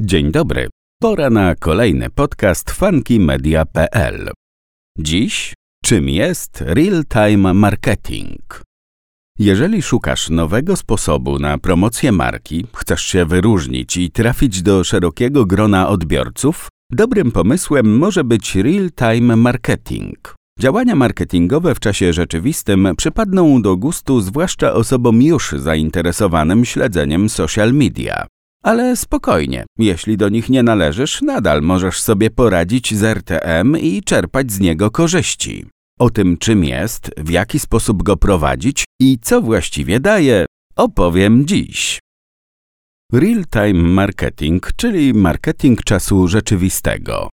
Dzień dobry. Pora na kolejny podcast funkymedia.pl. Dziś czym jest real-time marketing? Jeżeli szukasz nowego sposobu na promocję marki, chcesz się wyróżnić i trafić do szerokiego grona odbiorców, dobrym pomysłem może być real-time marketing. Działania marketingowe w czasie rzeczywistym przypadną do gustu zwłaszcza osobom już zainteresowanym śledzeniem social media. Ale spokojnie, jeśli do nich nie należysz, nadal możesz sobie poradzić z RTM i czerpać z niego korzyści. O tym, czym jest, w jaki sposób go prowadzić i co właściwie daje, opowiem dziś. Real-time marketing, czyli marketing czasu rzeczywistego.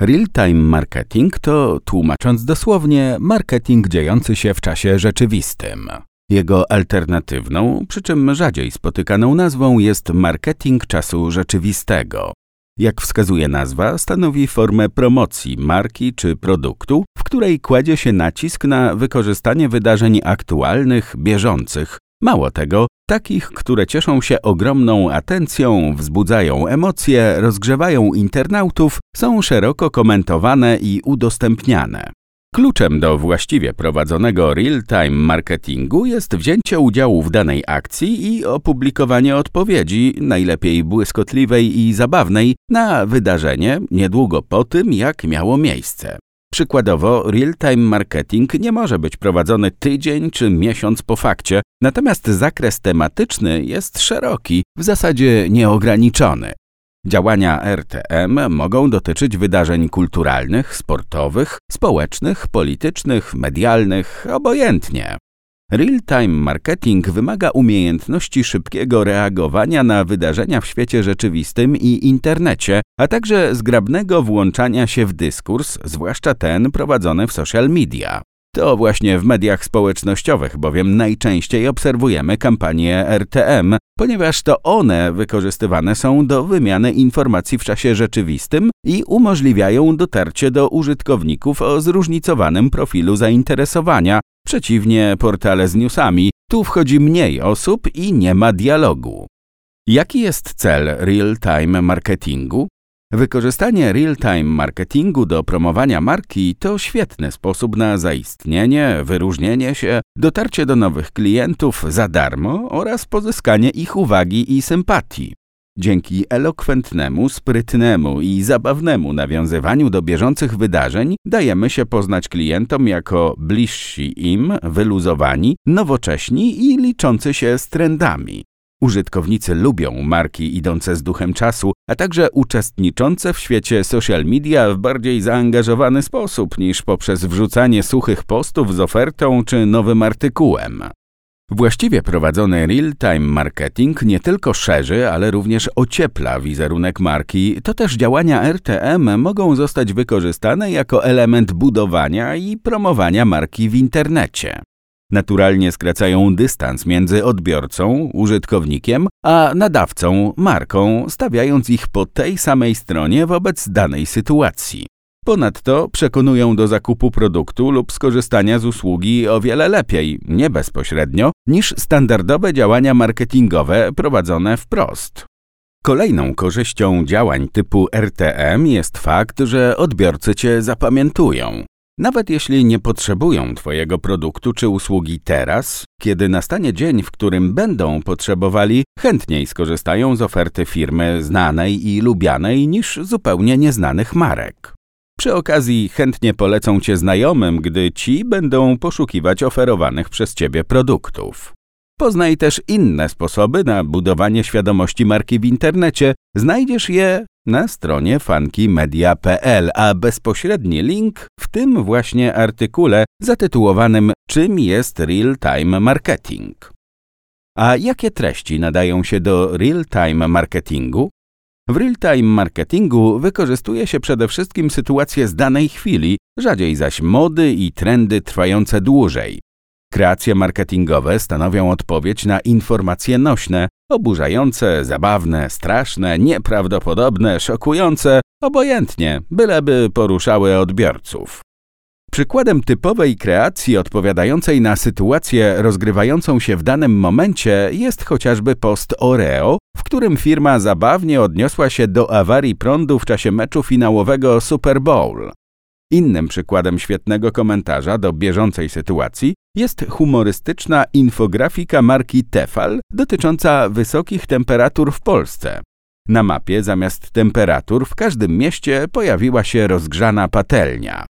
Real-time marketing to, tłumacząc dosłownie, marketing dziejący się w czasie rzeczywistym. Jego alternatywną, przy czym rzadziej spotykaną nazwą jest marketing czasu rzeczywistego. Jak wskazuje nazwa, stanowi formę promocji marki czy produktu, w której kładzie się nacisk na wykorzystanie wydarzeń aktualnych, bieżących, mało tego, takich, które cieszą się ogromną atencją, wzbudzają emocje, rozgrzewają internautów, są szeroko komentowane i udostępniane. Kluczem do właściwie prowadzonego real-time marketingu jest wzięcie udziału w danej akcji i opublikowanie odpowiedzi, najlepiej błyskotliwej i zabawnej, na wydarzenie niedługo po tym, jak miało miejsce. Przykładowo, real-time marketing nie może być prowadzony tydzień czy miesiąc po fakcie, natomiast zakres tematyczny jest szeroki, w zasadzie nieograniczony. Działania RTM mogą dotyczyć wydarzeń kulturalnych, sportowych, społecznych, politycznych, medialnych, obojętnie. Real-time marketing wymaga umiejętności szybkiego reagowania na wydarzenia w świecie rzeczywistym i internecie, a także zgrabnego włączania się w dyskurs, zwłaszcza ten prowadzony w social media. To właśnie w mediach społecznościowych, bowiem najczęściej obserwujemy kampanie RTM, ponieważ to one wykorzystywane są do wymiany informacji w czasie rzeczywistym i umożliwiają dotarcie do użytkowników o zróżnicowanym profilu zainteresowania, przeciwnie portale z newsami. Tu wchodzi mniej osób i nie ma dialogu. Jaki jest cel real-time marketingu? Wykorzystanie real-time marketingu do promowania marki to świetny sposób na zaistnienie, wyróżnienie się, dotarcie do nowych klientów za darmo oraz pozyskanie ich uwagi i sympatii. Dzięki elokwentnemu, sprytnemu i zabawnemu nawiązywaniu do bieżących wydarzeń dajemy się poznać klientom jako bliżsi im, wyluzowani, nowocześni i liczący się z trendami. Użytkownicy lubią marki idące z duchem czasu, a także uczestniczące w świecie social media w bardziej zaangażowany sposób niż poprzez wrzucanie suchych postów z ofertą czy nowym artykułem. Właściwie prowadzony real-time marketing nie tylko szerzy, ale również ociepla wizerunek marki, to też działania RTM mogą zostać wykorzystane jako element budowania i promowania marki w internecie. Naturalnie skracają dystans między odbiorcą, użytkownikiem, a nadawcą, marką, stawiając ich po tej samej stronie wobec danej sytuacji. Ponadto przekonują do zakupu produktu lub skorzystania z usługi o wiele lepiej, nie bezpośrednio, niż standardowe działania marketingowe prowadzone wprost. Kolejną korzyścią działań typu RTM jest fakt, że odbiorcy cię zapamiętują. Nawet jeśli nie potrzebują Twojego produktu czy usługi teraz, kiedy nastanie dzień, w którym będą potrzebowali, chętniej skorzystają z oferty firmy znanej i lubianej niż zupełnie nieznanych marek. Przy okazji chętnie polecą Cię znajomym, gdy ci będą poszukiwać oferowanych przez Ciebie produktów. Poznaj też inne sposoby na budowanie świadomości marki w internecie. Znajdziesz je na stronie funkymedia.pl, a bezpośredni link w tym właśnie artykule zatytułowanym Czym jest real-time marketing? A jakie treści nadają się do real-time marketingu? W real-time marketingu wykorzystuje się przede wszystkim sytuacje z danej chwili, rzadziej zaś mody i trendy trwające dłużej. Kreacje marketingowe stanowią odpowiedź na informacje nośne, oburzające, zabawne, straszne, nieprawdopodobne, szokujące, obojętnie, byleby poruszały odbiorców. Przykładem typowej kreacji odpowiadającej na sytuację rozgrywającą się w danym momencie jest chociażby post Oreo, w którym firma zabawnie odniosła się do awarii prądu w czasie meczu finałowego Super Bowl. Innym przykładem świetnego komentarza do bieżącej sytuacji jest humorystyczna infografika marki Tefal dotycząca wysokich temperatur w Polsce. Na mapie zamiast temperatur w każdym mieście pojawiła się rozgrzana patelnia.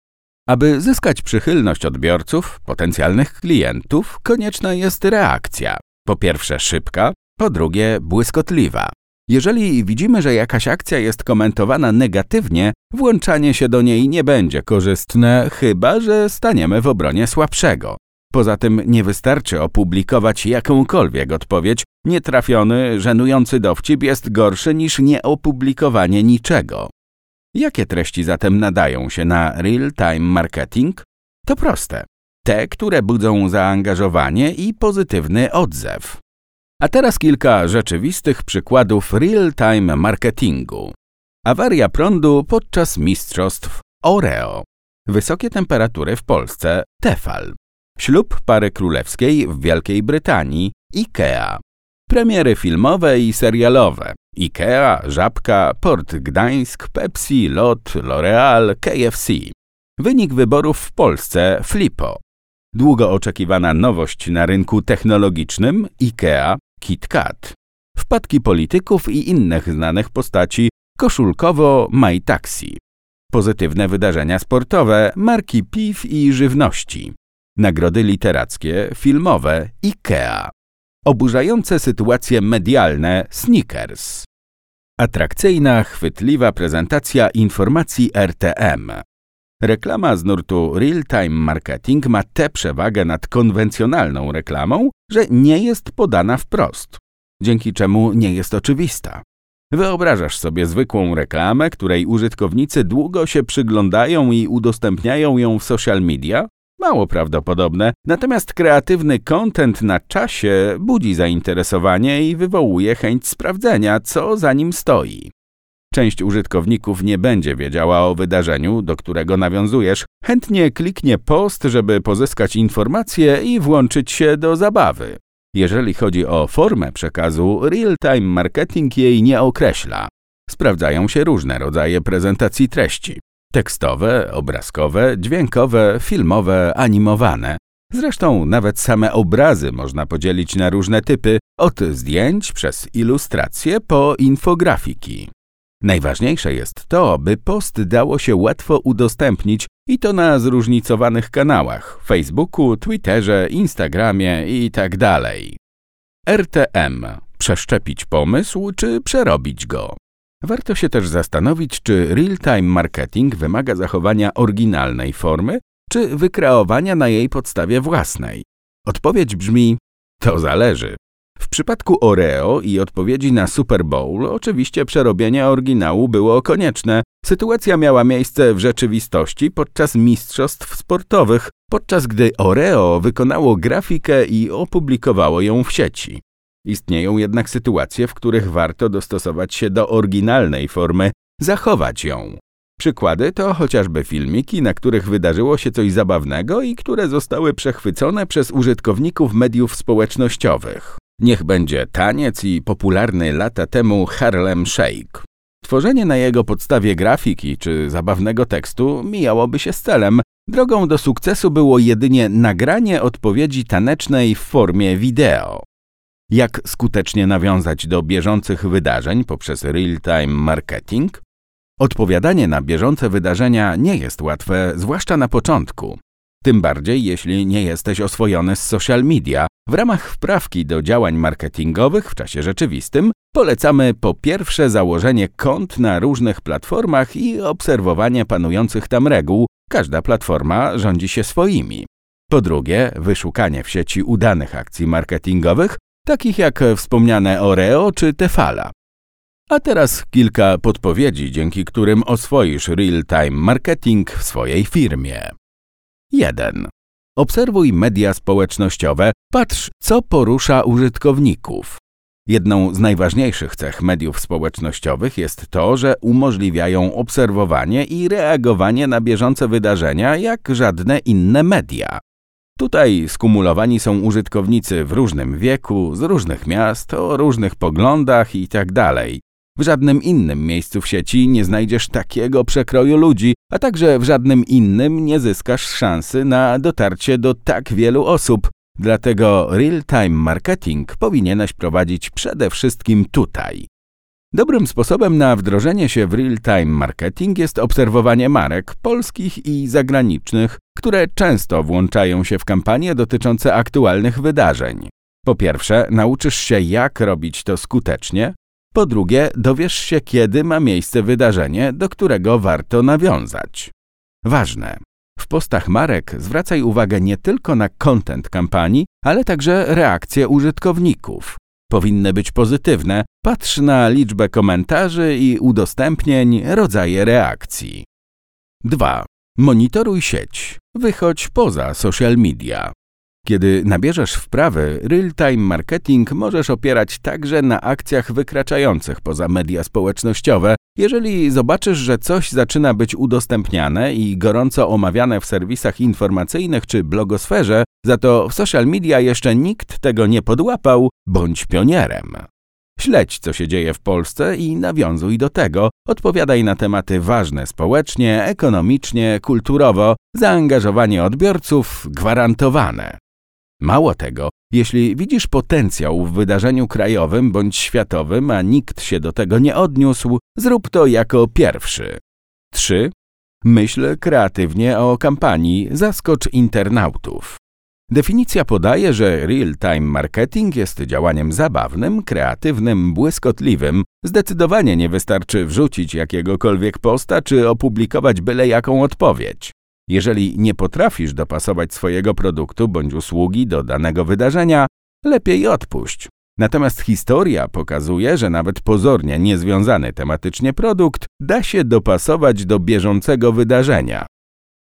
Aby zyskać przychylność odbiorców, potencjalnych klientów, konieczna jest reakcja. Po pierwsze szybka, po drugie błyskotliwa. Jeżeli widzimy, że jakaś akcja jest komentowana negatywnie, włączanie się do niej nie będzie korzystne, chyba że staniemy w obronie słabszego. Poza tym nie wystarczy opublikować jakąkolwiek odpowiedź, nietrafiony, żenujący dowcip jest gorszy niż nieopublikowanie niczego. Jakie treści zatem nadają się na real-time marketing? To proste. Te, które budzą zaangażowanie i pozytywny odzew. A teraz kilka rzeczywistych przykładów real-time marketingu. Awaria prądu podczas mistrzostw Oreo. Wysokie temperatury w Polsce Tefal. Ślub pary królewskiej w Wielkiej Brytanii IKEA. Premiery filmowe i serialowe IKEA, Żabka, Port Gdańsk, Pepsi, LOT, L'Oreal, KFC. Wynik wyborów w Polsce Flipo. Długo oczekiwana nowość na rynku technologicznym IKEA KitKat. Wpadki polityków i innych znanych postaci koszulkowo My. Pozytywne wydarzenia sportowe, marki piw i żywności. Nagrody literackie, filmowe IKEA. Oburzające sytuacje medialne Snickers. Atrakcyjna, chwytliwa prezentacja informacji RTM. Reklama z nurtu real-time marketing ma tę przewagę nad konwencjonalną reklamą, że nie jest podana wprost, dzięki czemu nie jest oczywista. Wyobrażasz sobie zwykłą reklamę, której użytkownicy długo się przyglądają i udostępniają ją w social media? Mało prawdopodobne, natomiast kreatywny content na czasie budzi zainteresowanie i wywołuje chęć sprawdzenia, co za nim stoi. Część użytkowników nie będzie wiedziała o wydarzeniu, do którego nawiązujesz, chętnie kliknie post, żeby pozyskać informacje i włączyć się do zabawy. Jeżeli chodzi o formę przekazu, real-time marketing jej nie określa. Sprawdzają się różne rodzaje prezentacji treści. Tekstowe, obrazkowe, dźwiękowe, filmowe, animowane. Zresztą nawet same obrazy można podzielić na różne typy, od zdjęć przez ilustracje po infografiki. Najważniejsze jest to, by post dało się łatwo udostępnić i to na zróżnicowanych kanałach Facebooku, Twitterze, Instagramie itd. Tak RTM przeszczepić pomysł czy przerobić go. Warto się też zastanowić, czy real-time marketing wymaga zachowania oryginalnej formy, czy wykreowania na jej podstawie własnej. Odpowiedź brzmi: to zależy. W przypadku Oreo i odpowiedzi na Super Bowl oczywiście przerobienie oryginału było konieczne. Sytuacja miała miejsce w rzeczywistości podczas mistrzostw sportowych, podczas gdy Oreo wykonało grafikę i opublikowało ją w sieci. Istnieją jednak sytuacje, w których warto dostosować się do oryginalnej formy, zachować ją. Przykłady to chociażby filmiki, na których wydarzyło się coś zabawnego i które zostały przechwycone przez użytkowników mediów społecznościowych. Niech będzie taniec i popularny lata temu Harlem Shake. Tworzenie na jego podstawie grafiki czy zabawnego tekstu mijałoby się z celem. Drogą do sukcesu było jedynie nagranie odpowiedzi tanecznej w formie wideo. Jak skutecznie nawiązać do bieżących wydarzeń poprzez real-time marketing? Odpowiadanie na bieżące wydarzenia nie jest łatwe, zwłaszcza na początku. Tym bardziej, jeśli nie jesteś oswojony z social media. W ramach wprawki do działań marketingowych w czasie rzeczywistym polecamy po pierwsze założenie kont na różnych platformach i obserwowanie panujących tam reguł. Każda platforma rządzi się swoimi. Po drugie, wyszukanie w sieci udanych akcji marketingowych, takich jak wspomniane Oreo czy Tefala. A teraz kilka podpowiedzi, dzięki którym oswoisz real-time marketing w swojej firmie. 1. Obserwuj media społecznościowe, patrz, co porusza użytkowników. Jedną z najważniejszych cech mediów społecznościowych jest to, że umożliwiają obserwowanie i reagowanie na bieżące wydarzenia jak żadne inne media. Tutaj skumulowani są użytkownicy w różnym wieku, z różnych miast, o różnych poglądach itd. W żadnym innym miejscu w sieci nie znajdziesz takiego przekroju ludzi, a także w żadnym innym nie zyskasz szansy na dotarcie do tak wielu osób. Dlatego real-time marketing powinieneś prowadzić przede wszystkim tutaj. Dobrym sposobem na wdrożenie się w real-time marketing jest obserwowanie marek polskich i zagranicznych, które często włączają się w kampanie dotyczące aktualnych wydarzeń. Po pierwsze, nauczysz się, jak robić to skutecznie. Po drugie, dowiesz się, kiedy ma miejsce wydarzenie, do którego warto nawiązać. Ważne. W postach marek zwracaj uwagę nie tylko na content kampanii, ale także reakcje użytkowników. Powinny być pozytywne, patrz na liczbę komentarzy i udostępnień, rodzaje reakcji. 2. Monitoruj sieć. Wychodź poza social media. Kiedy nabierzesz wprawy, real-time marketing możesz opierać także na akcjach wykraczających poza media społecznościowe. Jeżeli zobaczysz, że coś zaczyna być udostępniane i gorąco omawiane w serwisach informacyjnych czy blogosferze, za to w social media jeszcze nikt tego nie podłapał, bądź pionierem. Śledź, co się dzieje w Polsce i nawiązuj do tego. Odpowiadaj na tematy ważne społecznie, ekonomicznie, kulturowo. Zaangażowanie odbiorców gwarantowane. Mało tego, jeśli widzisz potencjał w wydarzeniu krajowym bądź światowym, a nikt się do tego nie odniósł, zrób to jako pierwszy. 3. Myśl kreatywnie o kampanii Zaskocz internautów. Definicja podaje, że real-time marketing jest działaniem zabawnym, kreatywnym, błyskotliwym. Zdecydowanie nie wystarczy wrzucić jakiegokolwiek posta czy opublikować byle jaką odpowiedź. Jeżeli nie potrafisz dopasować swojego produktu bądź usługi do danego wydarzenia, lepiej odpuść. Natomiast historia pokazuje, że nawet pozornie niezwiązany tematycznie produkt da się dopasować do bieżącego wydarzenia.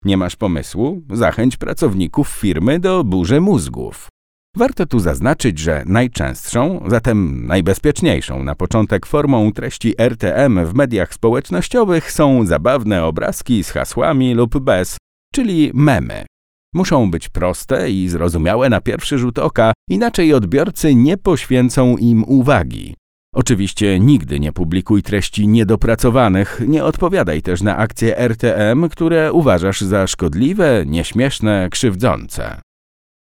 Nie masz pomysłu? Zachęć pracowników firmy do burzy mózgów. Warto tu zaznaczyć, że najczęstszą, zatem najbezpieczniejszą na początek formą treści RTM w mediach społecznościowych są zabawne obrazki z hasłami lub bez, czyli memy. Muszą być proste i zrozumiałe na pierwszy rzut oka, inaczej odbiorcy nie poświęcą im uwagi. Oczywiście nigdy nie publikuj treści niedopracowanych, nie odpowiadaj też na akcje RTM, które uważasz za szkodliwe, nieśmieszne, krzywdzące.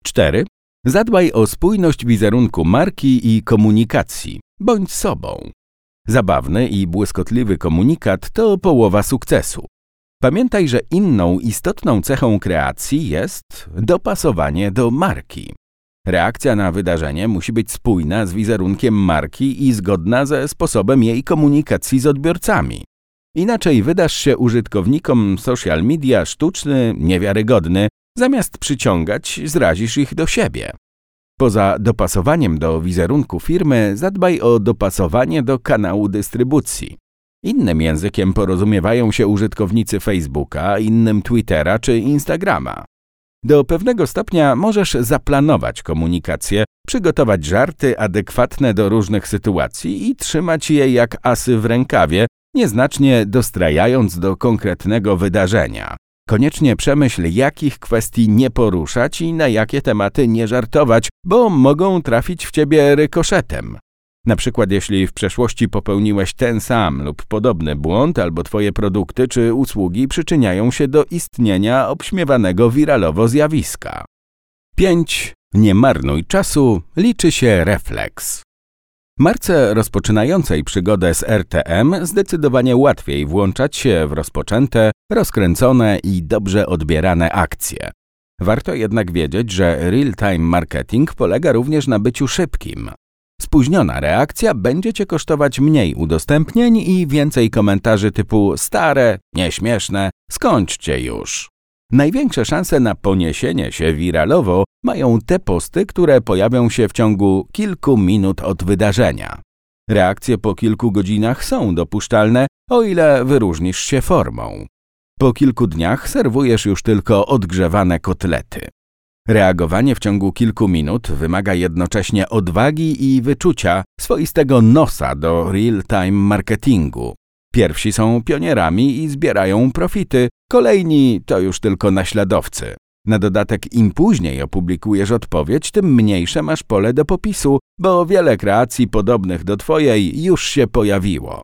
4. Zadbaj o spójność wizerunku marki i komunikacji. Bądź sobą. Zabawny i błyskotliwy komunikat to połowa sukcesu. Pamiętaj, że inną istotną cechą kreacji jest dopasowanie do marki. Reakcja na wydarzenie musi być spójna z wizerunkiem marki i zgodna ze sposobem jej komunikacji z odbiorcami. Inaczej wydasz się użytkownikom social media sztuczny, niewiarygodny, zamiast przyciągać, zrazisz ich do siebie. Poza dopasowaniem do wizerunku firmy, zadbaj o dopasowanie do kanału dystrybucji. Innym językiem porozumiewają się użytkownicy Facebooka, innym Twittera czy Instagrama. Do pewnego stopnia możesz zaplanować komunikację, przygotować żarty adekwatne do różnych sytuacji i trzymać je jak asy w rękawie, nieznacznie dostrajając do konkretnego wydarzenia. Koniecznie przemyśl, jakich kwestii nie poruszać i na jakie tematy nie żartować, bo mogą trafić w ciebie rykoszetem. Na przykład jeśli w przeszłości popełniłeś ten sam lub podobny błąd, albo twoje produkty czy usługi przyczyniają się do istnienia obśmiewanego wiralowo zjawiska. 5. Nie marnuj czasu, liczy się refleks. Marce rozpoczynającej przygodę z RTM zdecydowanie łatwiej włączać się w rozpoczęte, rozkręcone i dobrze odbierane akcje. Warto jednak wiedzieć, że real-time marketing polega również na byciu szybkim. Spóźniona reakcja będzie Cię kosztować mniej udostępnień i więcej komentarzy typu stare, nieśmieszne, skończcie już. Największe szanse na poniesienie się wiralowo mają te posty, które pojawią się w ciągu kilku minut od wydarzenia. Reakcje po kilku godzinach są dopuszczalne, o ile wyróżnisz się formą. Po kilku dniach serwujesz już tylko odgrzewane kotlety. Reagowanie w ciągu kilku minut wymaga jednocześnie odwagi i wyczucia swoistego nosa do real-time marketingu. Pierwsi są pionierami i zbierają profity, kolejni to już tylko naśladowcy. Na dodatek im później opublikujesz odpowiedź, tym mniejsze masz pole do popisu, bo wiele kreacji podobnych do Twojej już się pojawiło.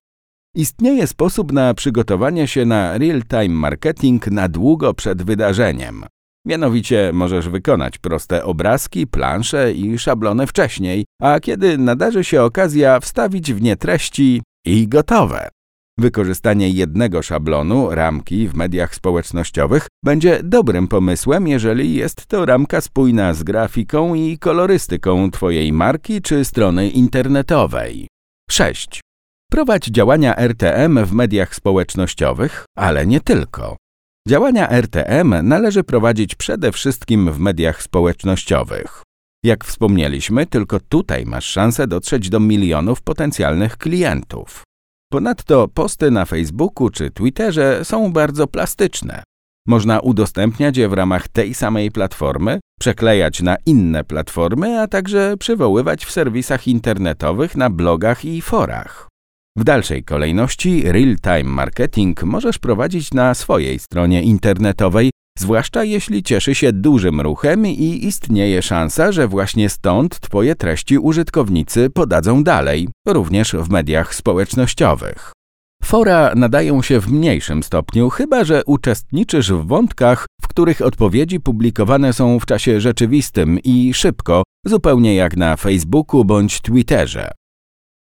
Istnieje sposób na przygotowanie się na real-time marketing na długo przed wydarzeniem. Mianowicie możesz wykonać proste obrazki, plansze i szablony wcześniej, a kiedy nadarzy się okazja, wstawić w nie treści i gotowe. Wykorzystanie jednego szablonu, ramki w mediach społecznościowych będzie dobrym pomysłem, jeżeli jest to ramka spójna z grafiką i kolorystyką Twojej marki czy strony internetowej. 6. Prowadź działania RTM w mediach społecznościowych, ale nie tylko. Działania RTM należy prowadzić przede wszystkim w mediach społecznościowych. Jak wspomnieliśmy, tylko tutaj masz szansę dotrzeć do milionów potencjalnych klientów. Ponadto posty na Facebooku czy Twitterze są bardzo plastyczne. Można udostępniać je w ramach tej samej platformy, przeklejać na inne platformy, a także przywoływać w serwisach internetowych, na blogach i forach. W dalszej kolejności real-time marketing możesz prowadzić na swojej stronie internetowej, zwłaszcza jeśli cieszy się dużym ruchem i istnieje szansa, że właśnie stąd Twoje treści użytkownicy podadzą dalej, również w mediach społecznościowych. Fora nadają się w mniejszym stopniu, chyba że uczestniczysz w wątkach, w których odpowiedzi publikowane są w czasie rzeczywistym i szybko, zupełnie jak na Facebooku bądź Twitterze.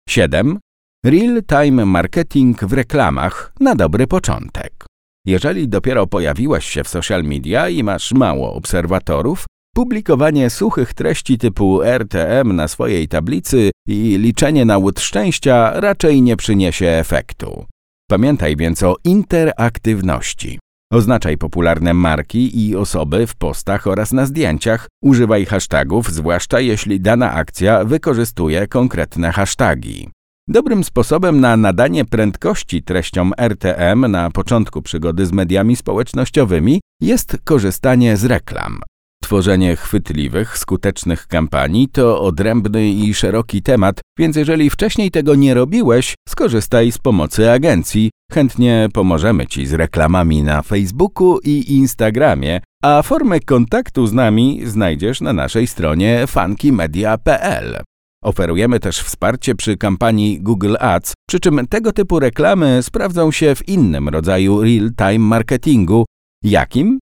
7. Real-time marketing w reklamach na dobry początek. Jeżeli dopiero pojawiłeś się w social media i masz mało obserwatorów, publikowanie suchych treści typu RTM na swojej tablicy i liczenie na łód szczęścia raczej nie przyniesie efektu. Pamiętaj więc o interaktywności. Oznaczaj popularne marki i osoby w postach oraz na zdjęciach. Używaj hashtagów, zwłaszcza jeśli dana akcja wykorzystuje konkretne hasztagi. Dobrym sposobem na nadanie prędkości treściom RTM na początku przygody z mediami społecznościowymi jest korzystanie z reklam. Tworzenie chwytliwych, skutecznych kampanii to odrębny i szeroki temat, więc jeżeli wcześniej tego nie robiłeś, skorzystaj z pomocy agencji. Chętnie pomożemy Ci z reklamami na Facebooku i Instagramie, a formę kontaktu z nami znajdziesz na naszej stronie funkymedia.pl. Oferujemy też wsparcie przy kampanii Google Ads, przy czym tego typu reklamy sprawdzą się w innym rodzaju real-time marketingu. Jakim?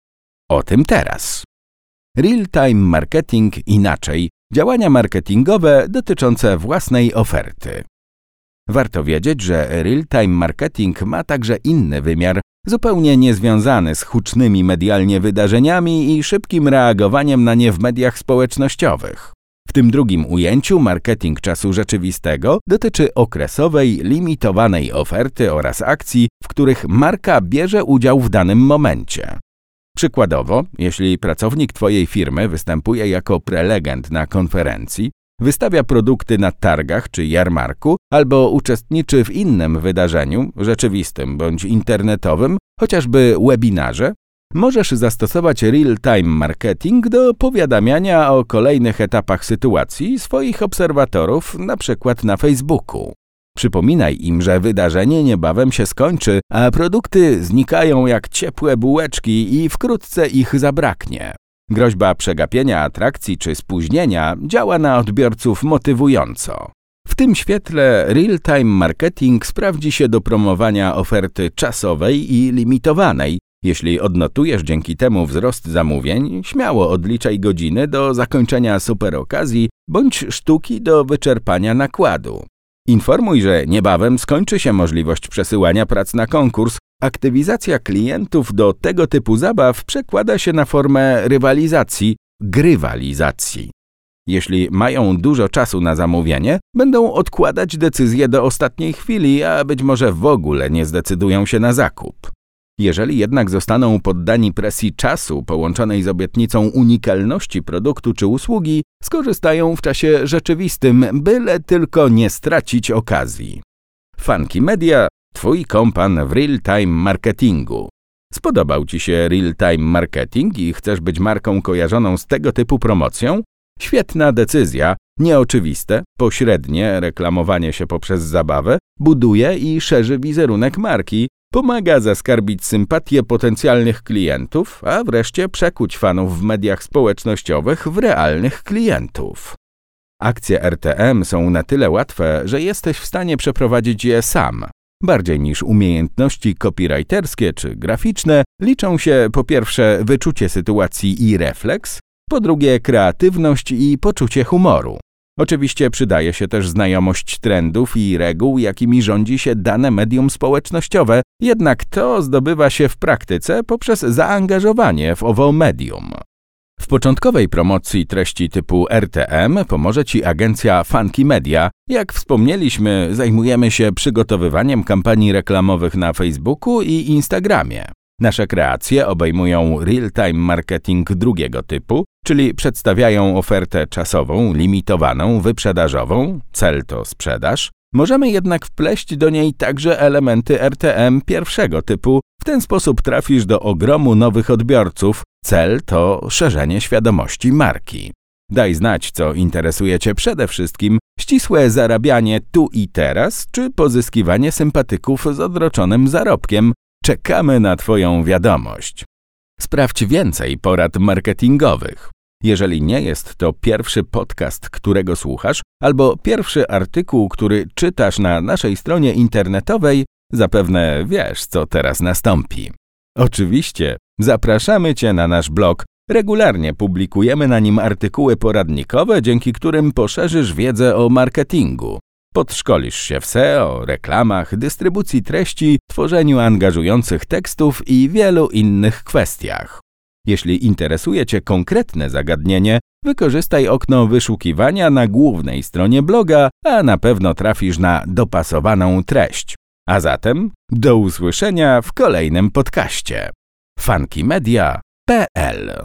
O tym teraz. Real-time marketing inaczej. Działania marketingowe dotyczące własnej oferty. Warto wiedzieć, że real-time marketing ma także inny wymiar, zupełnie niezwiązany z hucznymi medialnie wydarzeniami i szybkim reagowaniem na nie w mediach społecznościowych. W tym drugim ujęciu marketing czasu rzeczywistego dotyczy okresowej, limitowanej oferty oraz akcji, w których marka bierze udział w danym momencie. Przykładowo, jeśli pracownik Twojej firmy występuje jako prelegent na konferencji, wystawia produkty na targach czy jarmarku, albo uczestniczy w innym wydarzeniu, rzeczywistym bądź internetowym, chociażby webinarze, możesz zastosować real-time marketing do powiadamiania o kolejnych etapach sytuacji swoich obserwatorów, np. na Facebooku. Przypominaj im, że wydarzenie niebawem się skończy, a produkty znikają jak ciepłe bułeczki i wkrótce ich zabraknie. Groźba przegapienia atrakcji czy spóźnienia działa na odbiorców motywująco. W tym świetle real-time marketing sprawdzi się do promowania oferty czasowej i limitowanej, jeśli odnotujesz dzięki temu wzrost zamówień, śmiało odliczaj godziny do zakończenia super okazji bądź sztuki do wyczerpania nakładu. Informuj, że niebawem skończy się możliwość przesyłania prac na konkurs. Aktywizacja klientów do tego typu zabaw przekłada się na formę rywalizacji, grywalizacji. Jeśli mają dużo czasu na zamówienie, będą odkładać decyzję do ostatniej chwili, a być może w ogóle nie zdecydują się na zakup. Jeżeli jednak zostaną poddani presji czasu połączonej z obietnicą unikalności produktu czy usługi, skorzystają w czasie rzeczywistym, byle tylko nie stracić okazji. Funky Media, Twój kompan w real-time marketingu. Spodobał Ci się real-time marketing i chcesz być marką kojarzoną z tego typu promocją? Świetna decyzja, nieoczywiste, pośrednie reklamowanie się poprzez zabawę buduje i szerzy wizerunek marki, pomaga zaskarbić sympatię potencjalnych klientów, a wreszcie przekuć fanów w mediach społecznościowych w realnych klientów. Akcje RTM są na tyle łatwe, że jesteś w stanie przeprowadzić je sam. Bardziej niż umiejętności copywriterskie czy graficzne, liczą się po pierwsze wyczucie sytuacji i refleks, po drugie kreatywność i poczucie humoru. Oczywiście przydaje się też znajomość trendów i reguł, jakimi rządzi się dane medium społecznościowe, jednak to zdobywa się w praktyce poprzez zaangażowanie w owo medium. W początkowej promocji treści typu RTM pomoże Ci agencja Funky Media. Jak wspomnieliśmy, zajmujemy się przygotowywaniem kampanii reklamowych na Facebooku i Instagramie. Nasze kreacje obejmują real-time marketing drugiego typu, czyli przedstawiają ofertę czasową, limitowaną, wyprzedażową, cel to sprzedaż. Możemy jednak wpleść do niej także elementy RTM pierwszego typu. W ten sposób trafisz do ogromu nowych odbiorców. Cel to szerzenie świadomości marki. Daj znać, co interesuje Cię przede wszystkim, ścisłe zarabianie tu i teraz, czy pozyskiwanie sympatyków z odroczonym zarobkiem. Czekamy na Twoją wiadomość. Sprawdź więcej porad marketingowych. Jeżeli nie jest to pierwszy podcast, którego słuchasz, albo pierwszy artykuł, który czytasz na naszej stronie internetowej, zapewne wiesz, co teraz nastąpi. Oczywiście, zapraszamy Cię na nasz blog. Regularnie publikujemy na nim artykuły poradnikowe, dzięki którym poszerzysz wiedzę o marketingu. Podszkolisz się w SEO, reklamach, dystrybucji treści, tworzeniu angażujących tekstów i wielu innych kwestiach. Jeśli interesuje Cię konkretne zagadnienie, wykorzystaj okno wyszukiwania na głównej stronie bloga, a na pewno trafisz na dopasowaną treść. A zatem do usłyszenia w kolejnym podcaście. funkymedia.pl